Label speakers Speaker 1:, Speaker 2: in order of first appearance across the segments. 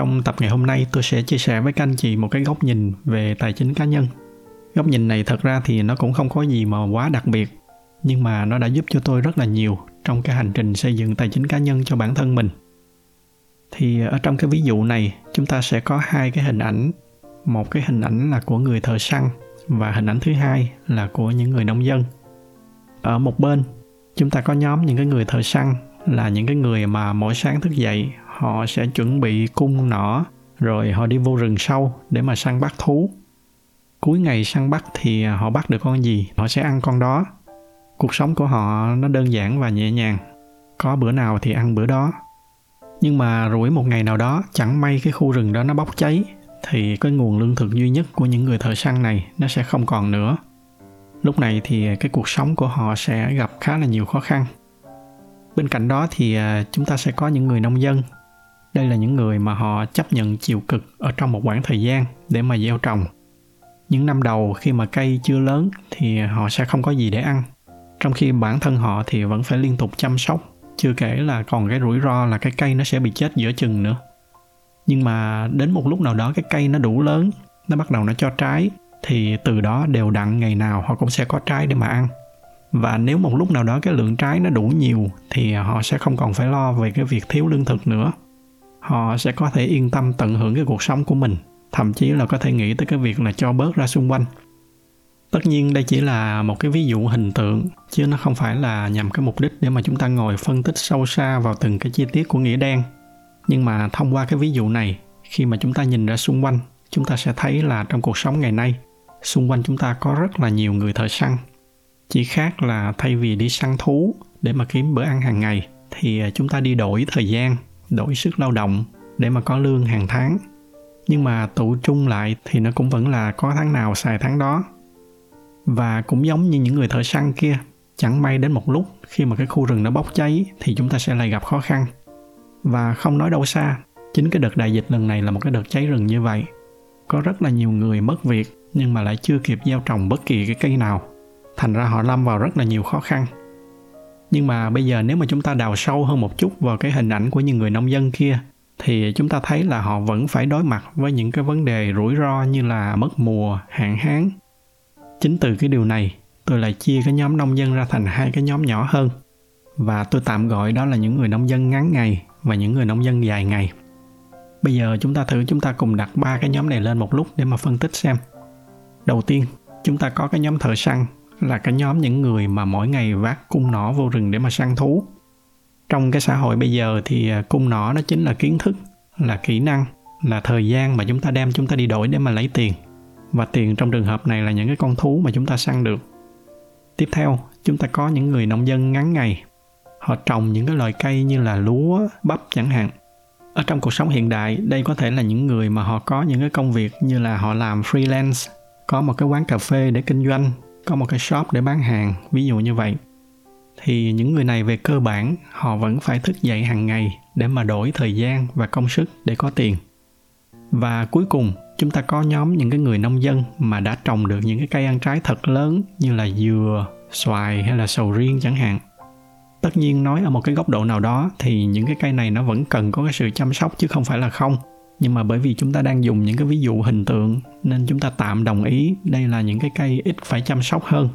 Speaker 1: Trong tập ngày hôm nay tôi sẽ chia sẻ với các anh chị một cái góc nhìn về tài chính cá nhân. Góc nhìn này thật ra thì nó cũng không có gì mà quá đặc biệt, nhưng mà nó đã giúp cho tôi rất là nhiều trong cái hành trình xây dựng tài chính cá nhân cho bản thân mình. Thì ở trong cái ví dụ này, chúng ta sẽ có hai cái hình ảnh. Một cái hình ảnh là của người thợ săn và hình ảnh thứ hai là của những người nông dân. Ở một bên, chúng ta có nhóm những cái người thợ săn là những cái người mà mỗi sáng thức dậy họ sẽ chuẩn bị cung nỏ, rồi họ đi vô rừng sâu để mà săn bắt thú. Cuối ngày săn bắt thì họ bắt được con gì, họ sẽ ăn con đó. Cuộc sống của họ nó đơn giản và nhẹ nhàng. Có bữa nào thì ăn bữa đó. Nhưng mà rủi một ngày nào đó, chẳng may cái khu rừng đó nó bốc cháy, thì cái nguồn lương thực duy nhất của những người thợ săn này nó sẽ không còn nữa. Lúc này thì cái cuộc sống của họ sẽ gặp khá là nhiều khó khăn. Bên cạnh đó thì à, chúng ta sẽ có những người nông dân đây là những người mà họ chấp nhận chịu cực ở trong một khoảng thời gian để mà gieo trồng. Những năm đầu khi mà cây chưa lớn thì họ sẽ không có gì để ăn. Trong khi bản thân họ thì vẫn phải liên tục chăm sóc, chưa kể là còn cái rủi ro là cái cây nó sẽ bị chết giữa chừng nữa. Nhưng mà đến một lúc nào đó cái cây nó đủ lớn, nó bắt đầu nó cho trái, thì từ đó đều đặn ngày nào họ cũng sẽ có trái để mà ăn. Và nếu một lúc nào đó cái lượng trái nó đủ nhiều thì họ sẽ không còn phải lo về cái việc thiếu lương thực nữa họ sẽ có thể yên tâm tận hưởng cái cuộc sống của mình, thậm chí là có thể nghĩ tới cái việc là cho bớt ra xung quanh. Tất nhiên đây chỉ là một cái ví dụ hình tượng, chứ nó không phải là nhằm cái mục đích để mà chúng ta ngồi phân tích sâu xa vào từng cái chi tiết của nghĩa đen. Nhưng mà thông qua cái ví dụ này, khi mà chúng ta nhìn ra xung quanh, chúng ta sẽ thấy là trong cuộc sống ngày nay, xung quanh chúng ta có rất là nhiều người thợ săn. Chỉ khác là thay vì đi săn thú để mà kiếm bữa ăn hàng ngày, thì à, chúng ta đi đổi thời gian đổi sức lao động để mà có lương hàng tháng. Nhưng mà tụ chung lại thì nó cũng vẫn là có tháng nào xài tháng đó. Và cũng giống như những người thợ săn kia, chẳng may đến một lúc khi mà cái khu rừng nó bốc cháy thì chúng ta sẽ lại gặp khó khăn. Và không nói đâu xa, chính cái đợt đại dịch lần này là một cái đợt cháy rừng như vậy. Có rất là nhiều người mất việc, nhưng mà lại chưa kịp gieo trồng bất kỳ cái cây nào. Thành ra họ lâm vào rất là nhiều khó khăn nhưng mà bây giờ nếu mà chúng ta đào sâu hơn một chút vào cái hình ảnh của những người nông dân kia, thì chúng ta thấy là họ vẫn phải đối mặt với những cái vấn đề rủi ro như là mất mùa, hạn hán. Chính từ cái điều này, tôi lại chia cái nhóm nông dân ra thành hai cái nhóm nhỏ hơn. Và tôi tạm gọi đó là những người nông dân ngắn ngày và những người nông dân dài ngày. Bây giờ chúng ta thử chúng ta cùng đặt ba cái nhóm này lên một lúc để mà phân tích xem. Đầu tiên, chúng ta có cái nhóm thợ săn là cái nhóm những người mà mỗi ngày vác cung nỏ vô rừng để mà săn thú. Trong cái xã hội bây giờ thì à, cung nỏ nó chính là kiến thức, là kỹ năng, là thời gian mà chúng ta đem chúng ta đi đổi để mà lấy tiền. Và tiền trong trường hợp này là những cái con thú mà chúng ta săn được. Tiếp theo, chúng ta có những người nông dân ngắn ngày. Họ trồng những cái loại cây như là lúa, bắp chẳng hạn. Ở trong cuộc sống hiện đại, đây có thể là những người mà họ có những cái công việc như là họ làm freelance, có một cái quán cà phê để kinh doanh có một cái shop để bán hàng, ví dụ như vậy. Thì những người này về cơ bản, họ vẫn phải thức dậy hàng ngày để mà đổi thời gian và công sức để có tiền. Và cuối cùng, chúng ta có nhóm những cái người nông dân mà đã trồng được những cái cây ăn trái thật lớn như là dừa, xoài hay là sầu riêng chẳng hạn. Tất nhiên, nói ở một cái góc độ nào đó thì những cái cây này nó vẫn cần có cái sự chăm sóc chứ không phải là không nhưng mà bởi vì chúng ta đang dùng những cái ví dụ hình tượng, nên chúng ta tạm đồng ý đây là những cái cây ít phải chăm sóc hơn.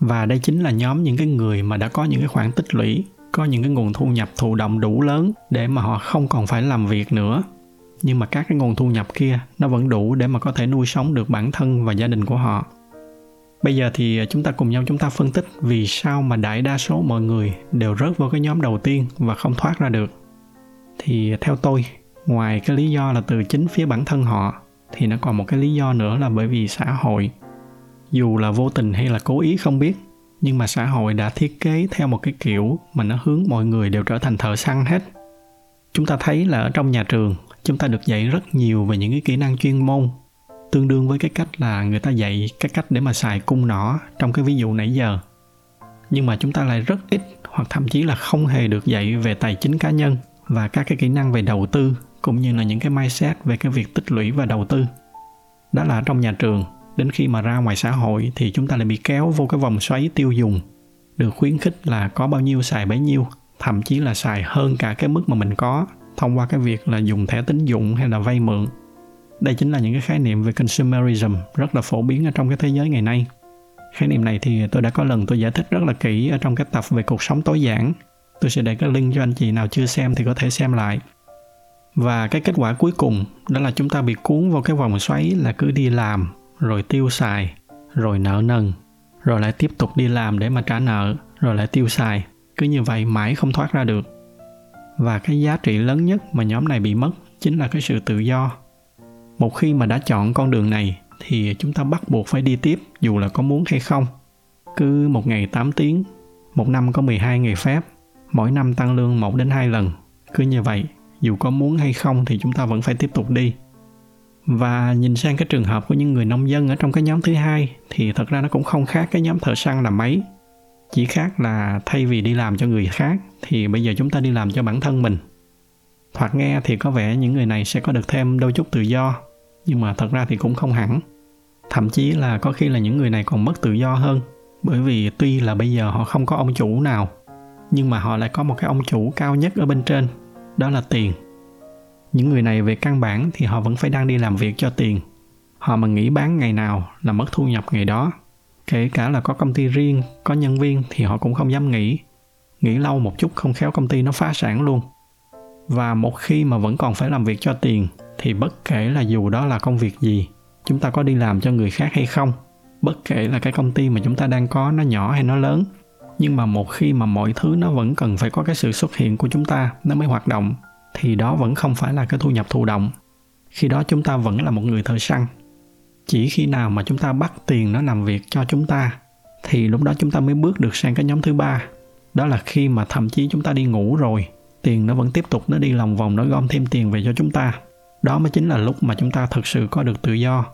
Speaker 1: Và đây chính là nhóm những cái người mà đã có những cái khoản tích lũy, có những cái nguồn thu nhập thụ động đủ lớn để mà họ không còn phải làm việc nữa. Nhưng mà các cái nguồn thu nhập kia, nó vẫn đủ để mà có thể nuôi sống được bản thân và gia đình của họ. Bây giờ thì à, chúng ta cùng nhau chúng ta phân tích vì sao mà đại đa số mọi người đều rớt vào cái nhóm đầu tiên và không thoát ra được. Thì à, theo tôi ngoài cái lý do là từ chính phía bản thân họ, thì nó còn một cái lý do nữa là bởi vì xã hội. Dù là vô tình hay là cố ý không biết, nhưng mà xã hội đã thiết kế theo một cái kiểu mà nó hướng mọi người đều trở thành thợ săn hết. Chúng ta thấy là ở trong nhà trường, chúng ta được dạy rất nhiều về những cái kỹ năng chuyên môn. Tương đương với cái cách là người ta dạy cái cách để mà xài cung nỏ trong cái ví dụ nãy giờ. Nhưng mà chúng ta lại rất ít hoặc thậm chí là không hề được dạy về tài chính cá nhân và các cái kỹ năng về đầu tư cũng như là những cái mindset về cái việc tích lũy và đầu tư. Đó là trong nhà trường, đến khi mà ra ngoài xã hội thì chúng ta lại bị kéo vô cái vòng xoáy tiêu dùng, được khuyến khích là có bao nhiêu xài bấy nhiêu, thậm chí là xài hơn cả cái mức mà mình có thông qua cái việc là dùng thẻ tín dụng hay là vay mượn. Đây chính là những cái khái niệm về consumerism rất là phổ biến ở trong cái thế giới ngày nay. Khái niệm này thì tôi đã có lần tôi giải thích rất là kỹ ở trong cái tập về cuộc sống tối giản. Tôi sẽ để cái link cho anh chị nào chưa xem thì có thể xem lại và cái kết quả cuối cùng đó là chúng ta bị cuốn vào cái vòng xoáy là cứ đi làm, rồi tiêu xài, rồi nợ nần, rồi lại tiếp tục đi làm để mà trả nợ, rồi lại tiêu xài. Cứ như vậy mãi không thoát ra được. Và cái giá trị lớn nhất mà nhóm này bị mất chính là cái sự tự do. Một khi mà đã chọn con đường này thì chúng ta bắt buộc phải đi tiếp, dù là có muốn hay không. Cứ một ngày 8 tiếng, một năm có 12 ngày phép, mỗi năm tăng lương 1 đến 2 lần. Cứ như vậy dù có muốn hay không thì chúng ta vẫn phải tiếp tục đi. Và nhìn sang cái trường hợp của những người nông dân ở trong cái nhóm thứ hai, thì thật ra nó cũng không khác cái nhóm thợ săn là mấy chỉ khác là thay vì đi làm cho người khác, thì bây giờ chúng ta đi làm cho bản thân mình. Thoạt nghe thì có vẻ những người này sẽ có được thêm đôi chút tự do, nhưng mà thật ra thì cũng không hẳn. Thậm chí là có khi là những người này còn mất tự do hơn, bởi vì tuy là bây giờ họ không có ông chủ nào, nhưng mà họ lại có một cái ông chủ cao nhất ở bên trên đó là tiền. Những người này về căn bản thì họ vẫn phải đang đi làm việc cho tiền. Họ mà nghỉ bán ngày nào là mất thu nhập ngày đó. Kể cả là có công ty riêng, có nhân viên thì họ cũng không dám nghỉ. Nghỉ lâu một chút không khéo công ty nó phá sản luôn. Và một khi mà vẫn còn phải làm việc cho tiền, thì bất kể là dù đó là công việc gì, chúng ta có đi làm cho người khác hay không, bất kể là cái công ty mà chúng ta đang có, nó nhỏ hay nó lớn nhưng mà một khi mà mọi thứ nó vẫn cần phải có cái sự xuất hiện của chúng ta, nó mới hoạt động, thì đó vẫn không phải là cái thu nhập thụ động. Khi đó chúng ta vẫn là một người thợ săn. Chỉ khi nào mà chúng ta bắt tiền nó làm việc cho chúng ta, thì lúc đó chúng ta mới bước được sang cái nhóm thứ ba. Đó là khi mà thậm chí chúng ta đi ngủ rồi, tiền nó vẫn tiếp tục nó đi lòng vòng, nó gom thêm tiền về cho chúng ta. Đó mới chính là lúc mà chúng ta thực sự có được tự do.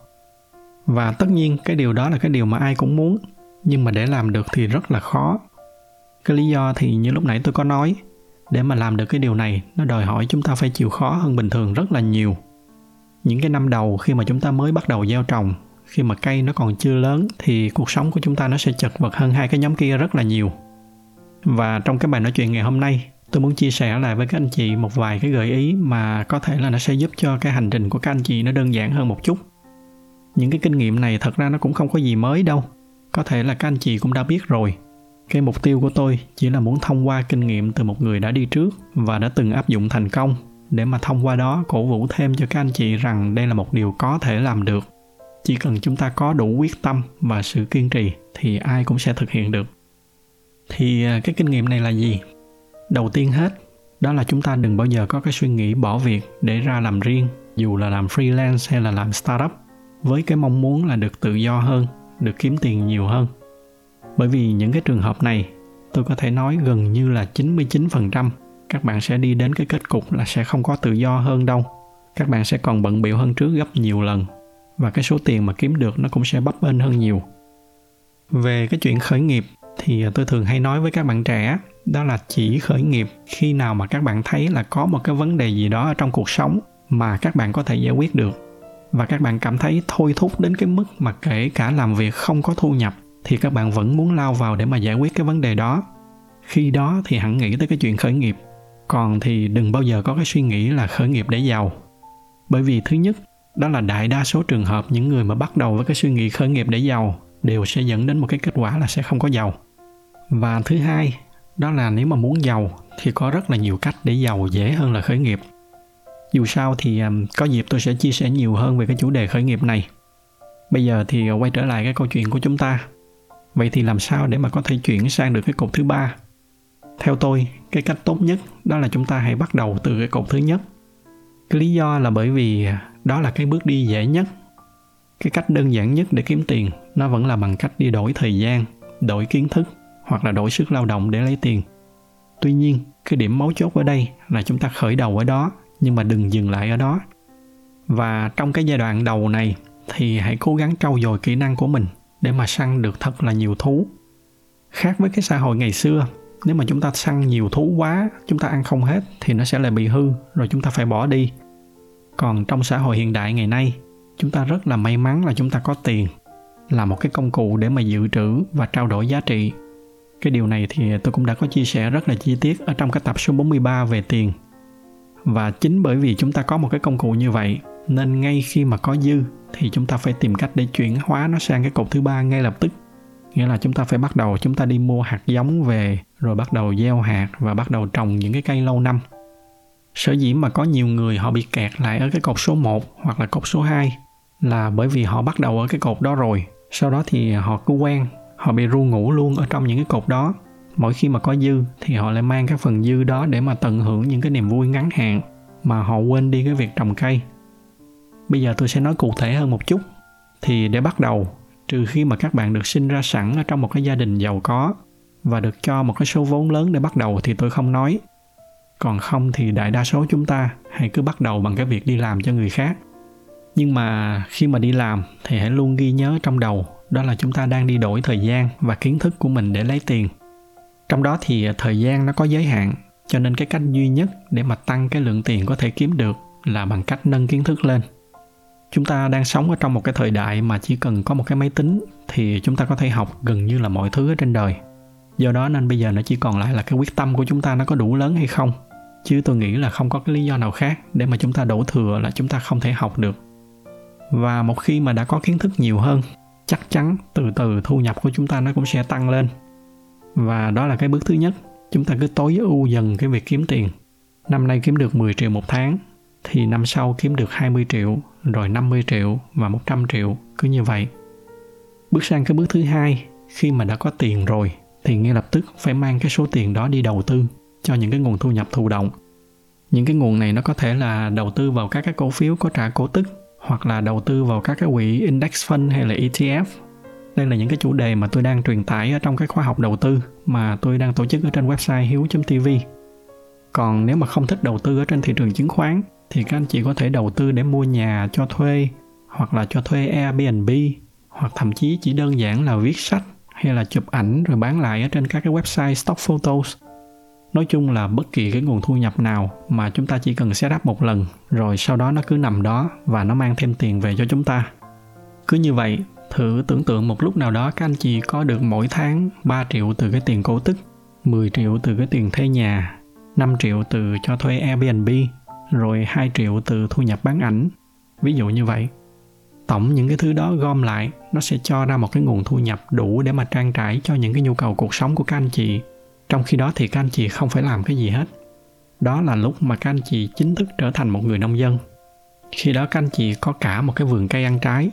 Speaker 1: Và tất nhiên cái điều đó là cái điều mà ai cũng muốn, nhưng mà để làm được thì rất là khó cái lý do thì như lúc nãy tôi có nói, để mà làm được cái điều này, nó đòi hỏi chúng ta phải chịu khó hơn bình thường rất là nhiều. Những cái năm đầu khi mà chúng ta mới bắt đầu gieo trồng, khi mà cây nó còn chưa lớn thì cuộc sống của chúng ta nó sẽ chật vật hơn hai cái nhóm kia rất là nhiều. Và trong cái bài nói chuyện ngày hôm nay, tôi muốn chia sẻ lại với các anh chị một vài cái gợi ý mà có thể là nó sẽ giúp cho cái hành trình của các anh chị nó đơn giản hơn một chút. Những cái kinh nghiệm này thật ra nó cũng không có gì mới đâu. Có thể là các anh chị cũng đã biết rồi cái mục tiêu của tôi chỉ là muốn thông qua kinh nghiệm từ một người đã đi trước và đã từng áp dụng thành công. Để mà thông qua đó, cổ vũ thêm cho các anh chị rằng đây là một điều có thể làm được. Chỉ cần chúng ta có đủ quyết tâm và sự kiên trì thì ai cũng sẽ thực hiện được. Thì à, cái kinh nghiệm này là gì? Đầu tiên hết, đó là chúng ta đừng bao giờ có cái suy nghĩ bỏ việc để ra làm riêng, dù là làm freelance hay là làm startup, với cái mong muốn là được tự do hơn, được kiếm tiền nhiều hơn bởi vì những cái trường hợp này, tôi có thể nói gần như là 99% các bạn sẽ đi đến cái kết cục là sẽ không có tự do hơn đâu. Các bạn sẽ còn bận biểu hơn trước gấp nhiều lần, và cái số tiền mà kiếm được nó cũng sẽ bấp bênh hơn nhiều. Về cái chuyện khởi nghiệp thì tôi thường hay nói với các bạn trẻ, đó là chỉ khởi nghiệp khi nào mà các bạn thấy là có một cái vấn đề gì đó ở trong cuộc sống mà các bạn có thể giải quyết được. Và các bạn cảm thấy thôi thúc đến cái mức mà kể cả làm việc không có thu nhập thì các bạn vẫn muốn lao vào để mà giải quyết cái vấn đề đó. Khi đó thì hẳn nghĩ tới cái chuyện khởi nghiệp. Còn thì đừng bao giờ có cái suy nghĩ là khởi nghiệp để giàu. Bởi vì thứ nhất, đó là đại đa số trường hợp những người mà bắt đầu với cái suy nghĩ khởi nghiệp để giàu đều sẽ dẫn đến một cái kết quả là sẽ không có giàu. Và thứ hai, đó là nếu mà muốn giàu thì có rất là nhiều cách để giàu dễ hơn là khởi nghiệp. Dù sao thì à, có dịp tôi sẽ chia sẻ nhiều hơn về cái chủ đề khởi nghiệp này. Bây giờ thì quay trở lại cái câu chuyện của chúng ta vậy thì làm sao để mà có thể chuyển sang được cái cột thứ ba? Theo tôi, cái cách tốt nhất đó là chúng ta hãy bắt đầu từ cái cột thứ nhất. Cái lý do là bởi vì đó là cái bước đi dễ nhất. Cái cách đơn giản nhất để kiếm tiền, nó vẫn là bằng cách đi đổi thời gian, đổi kiến thức hoặc là đổi sức lao động để lấy tiền. Tuy nhiên, cái điểm mấu chốt ở đây là chúng ta khởi đầu ở đó, nhưng mà đừng dừng lại ở đó. Và trong cái giai đoạn đầu này, thì hãy cố gắng trau dồi kỹ năng của mình để mà săn được thật là nhiều thú. Khác với cái xã hội ngày xưa, nếu mà chúng ta săn nhiều thú quá, chúng ta ăn không hết thì nó sẽ lại bị hư, rồi chúng ta phải bỏ đi. Còn trong xã hội hiện đại ngày nay, chúng ta rất là may mắn là chúng ta có tiền, là một cái công cụ để mà dự trữ và trao đổi giá trị. Cái điều này thì tôi cũng đã có chia sẻ rất là chi tiết ở trong cái tập số 43 về tiền. Và chính bởi vì chúng ta có một cái công cụ như vậy nên ngay khi mà có dư thì chúng ta phải tìm cách để chuyển hóa nó sang cái cột thứ ba ngay lập tức. Nghĩa là chúng ta phải bắt đầu, chúng ta đi mua hạt giống về, rồi bắt đầu gieo hạt và bắt đầu trồng những cái cây lâu năm. Sở dĩ mà có nhiều người họ bị kẹt lại ở cái cột số 1 hoặc là cột số 2 là bởi vì họ bắt đầu ở cái cột đó rồi. Sau đó thì họ cứ quen, họ bị ru ngủ luôn ở trong những cái cột đó. Mỗi khi mà có dư thì họ lại mang cái phần dư đó để mà tận hưởng những cái niềm vui ngắn hạn mà họ quên đi cái việc trồng cây bây giờ tôi sẽ nói cụ thể hơn một chút. Thì để bắt đầu, trừ khi mà các bạn được sinh ra sẵn ở trong một cái gia đình giàu có và được cho một cái số vốn lớn để bắt đầu thì tôi không nói. Còn không thì đại đa số chúng ta hãy cứ bắt đầu bằng cái việc đi làm cho người khác. Nhưng mà khi mà đi làm thì hãy luôn ghi nhớ trong đầu, đó là chúng ta đang đi đổi thời gian và kiến thức của mình để lấy tiền. Trong đó thì à, thời gian nó có giới hạn, cho nên cái cách duy nhất để mà tăng cái lượng tiền có thể kiếm được là bằng cách nâng kiến thức lên chúng ta đang sống ở trong một cái thời đại mà chỉ cần có một cái máy tính thì chúng ta có thể học gần như là mọi thứ ở trên đời. Do đó nên bây giờ nó chỉ còn lại là cái quyết tâm của chúng ta nó có đủ lớn hay không. Chứ tôi nghĩ là không có cái lý do nào khác để mà chúng ta đổ thừa là chúng ta không thể học được. Và một khi mà đã có kiến thức nhiều hơn, chắc chắn từ từ thu nhập của chúng ta nó cũng sẽ tăng lên. Và đó là cái bước thứ nhất. Chúng ta cứ tối ưu dần cái việc kiếm tiền. Năm nay kiếm được 10 triệu một tháng thì năm sau kiếm được 20 triệu, rồi 50 triệu và 100 triệu, cứ như vậy. Bước sang cái bước thứ hai, khi mà đã có tiền rồi thì ngay lập tức phải mang cái số tiền đó đi đầu tư cho những cái nguồn thu nhập thụ động. Những cái nguồn này nó có thể là đầu tư vào các cái cổ phiếu có trả cổ tức hoặc là đầu tư vào các cái quỹ index fund hay là ETF. Đây là những cái chủ đề mà tôi đang truyền tải ở trong cái khóa học đầu tư mà tôi đang tổ chức ở trên website hiếu.tv. Còn nếu mà không thích đầu tư ở trên thị trường chứng khoán thì các anh chị có thể đầu tư để mua nhà cho thuê, hoặc là cho thuê Airbnb, hoặc thậm chí chỉ đơn giản là viết sách hay là chụp ảnh rồi bán lại ở trên các cái website stock photos. Nói chung là bất kỳ cái nguồn thu nhập nào mà chúng ta chỉ cần set up một lần, rồi sau đó nó cứ nằm đó và nó mang thêm tiền về cho chúng ta. Cứ như vậy, thử tưởng tượng một lúc nào đó các anh chị có được mỗi tháng 3 triệu từ cái tiền cổ tức 10 triệu từ cái tiền thuê nhà 5 triệu từ cho thuê Airbnb rồi 2 triệu từ thu nhập bán ảnh. Ví dụ như vậy. Tổng những cái thứ đó gom lại, nó sẽ cho ra một cái nguồn thu nhập đủ để mà trang trải cho những cái nhu cầu cuộc sống của các anh chị. Trong khi đó thì các anh chị không phải làm cái gì hết. Đó là lúc mà các anh chị chính thức trở thành một người nông dân. Khi đó các anh chị có cả một cái vườn cây ăn trái.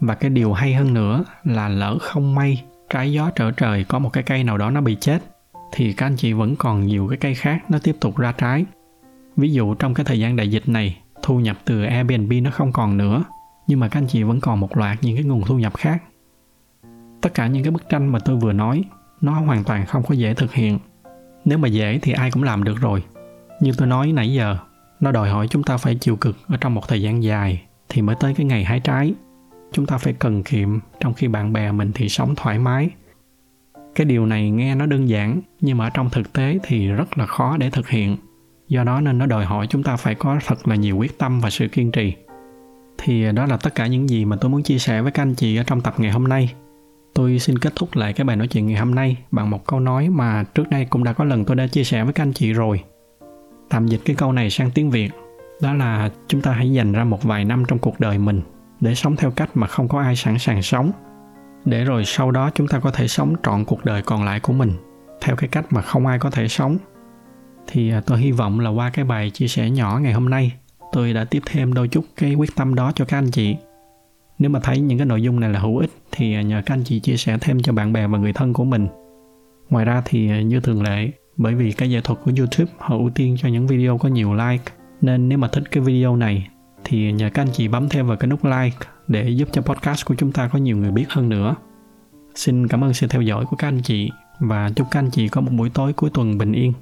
Speaker 1: Và cái điều hay hơn nữa là lỡ không may trái gió trở trời có một cái cây nào đó nó bị chết thì các anh chị vẫn còn nhiều cái cây khác nó tiếp tục ra trái Ví dụ trong cái thời gian đại dịch này, thu nhập từ Airbnb nó không còn nữa, nhưng mà các anh chị vẫn còn một loạt những cái nguồn thu nhập khác. Tất cả những cái bức tranh mà tôi vừa nói, nó hoàn toàn không có dễ thực hiện. Nếu mà dễ thì ai cũng làm được rồi. Như tôi nói nãy giờ, nó đòi hỏi chúng ta phải chịu cực ở trong một thời gian dài thì mới tới cái ngày hái trái. Chúng ta phải cần kiệm trong khi bạn bè mình thì sống thoải mái. Cái điều này nghe nó đơn giản nhưng mà ở trong thực tế thì rất là khó để thực hiện do đó nên nó đòi hỏi chúng ta phải có thật là nhiều quyết tâm và sự kiên trì. Thì đó là tất cả những gì mà tôi muốn chia sẻ với các anh chị ở trong tập ngày hôm nay. Tôi xin kết thúc lại cái bài nói chuyện ngày hôm nay bằng một câu nói mà trước đây cũng đã có lần tôi đã chia sẻ với các anh chị rồi. Tạm dịch cái câu này sang tiếng việt, đó là chúng ta hãy dành ra một vài năm trong cuộc đời mình để sống theo cách mà không có ai sẵn sàng sống, để rồi sau đó chúng ta có thể sống trọn cuộc đời còn lại của mình theo cái cách mà không ai có thể sống thì à, tôi hy vọng là qua cái bài chia sẻ nhỏ ngày hôm nay, tôi đã tiếp thêm đôi chút cái quyết tâm đó cho các anh chị. Nếu mà thấy những cái nội dung này là hữu ích thì à, nhờ các anh chị chia sẻ thêm cho bạn bè và người thân của mình. Ngoài ra thì à, như thường lệ, bởi vì cái nghệ thuật của youtube họ ưu tiên cho những video có nhiều like, nên nếu mà thích cái video này thì nhờ các anh chị bấm thêm vào cái nút like để giúp cho podcast của chúng ta có nhiều người biết hơn nữa. Xin cảm ơn sự theo dõi của các anh chị và chúc các anh chị có một buổi tối cuối tuần bình yên.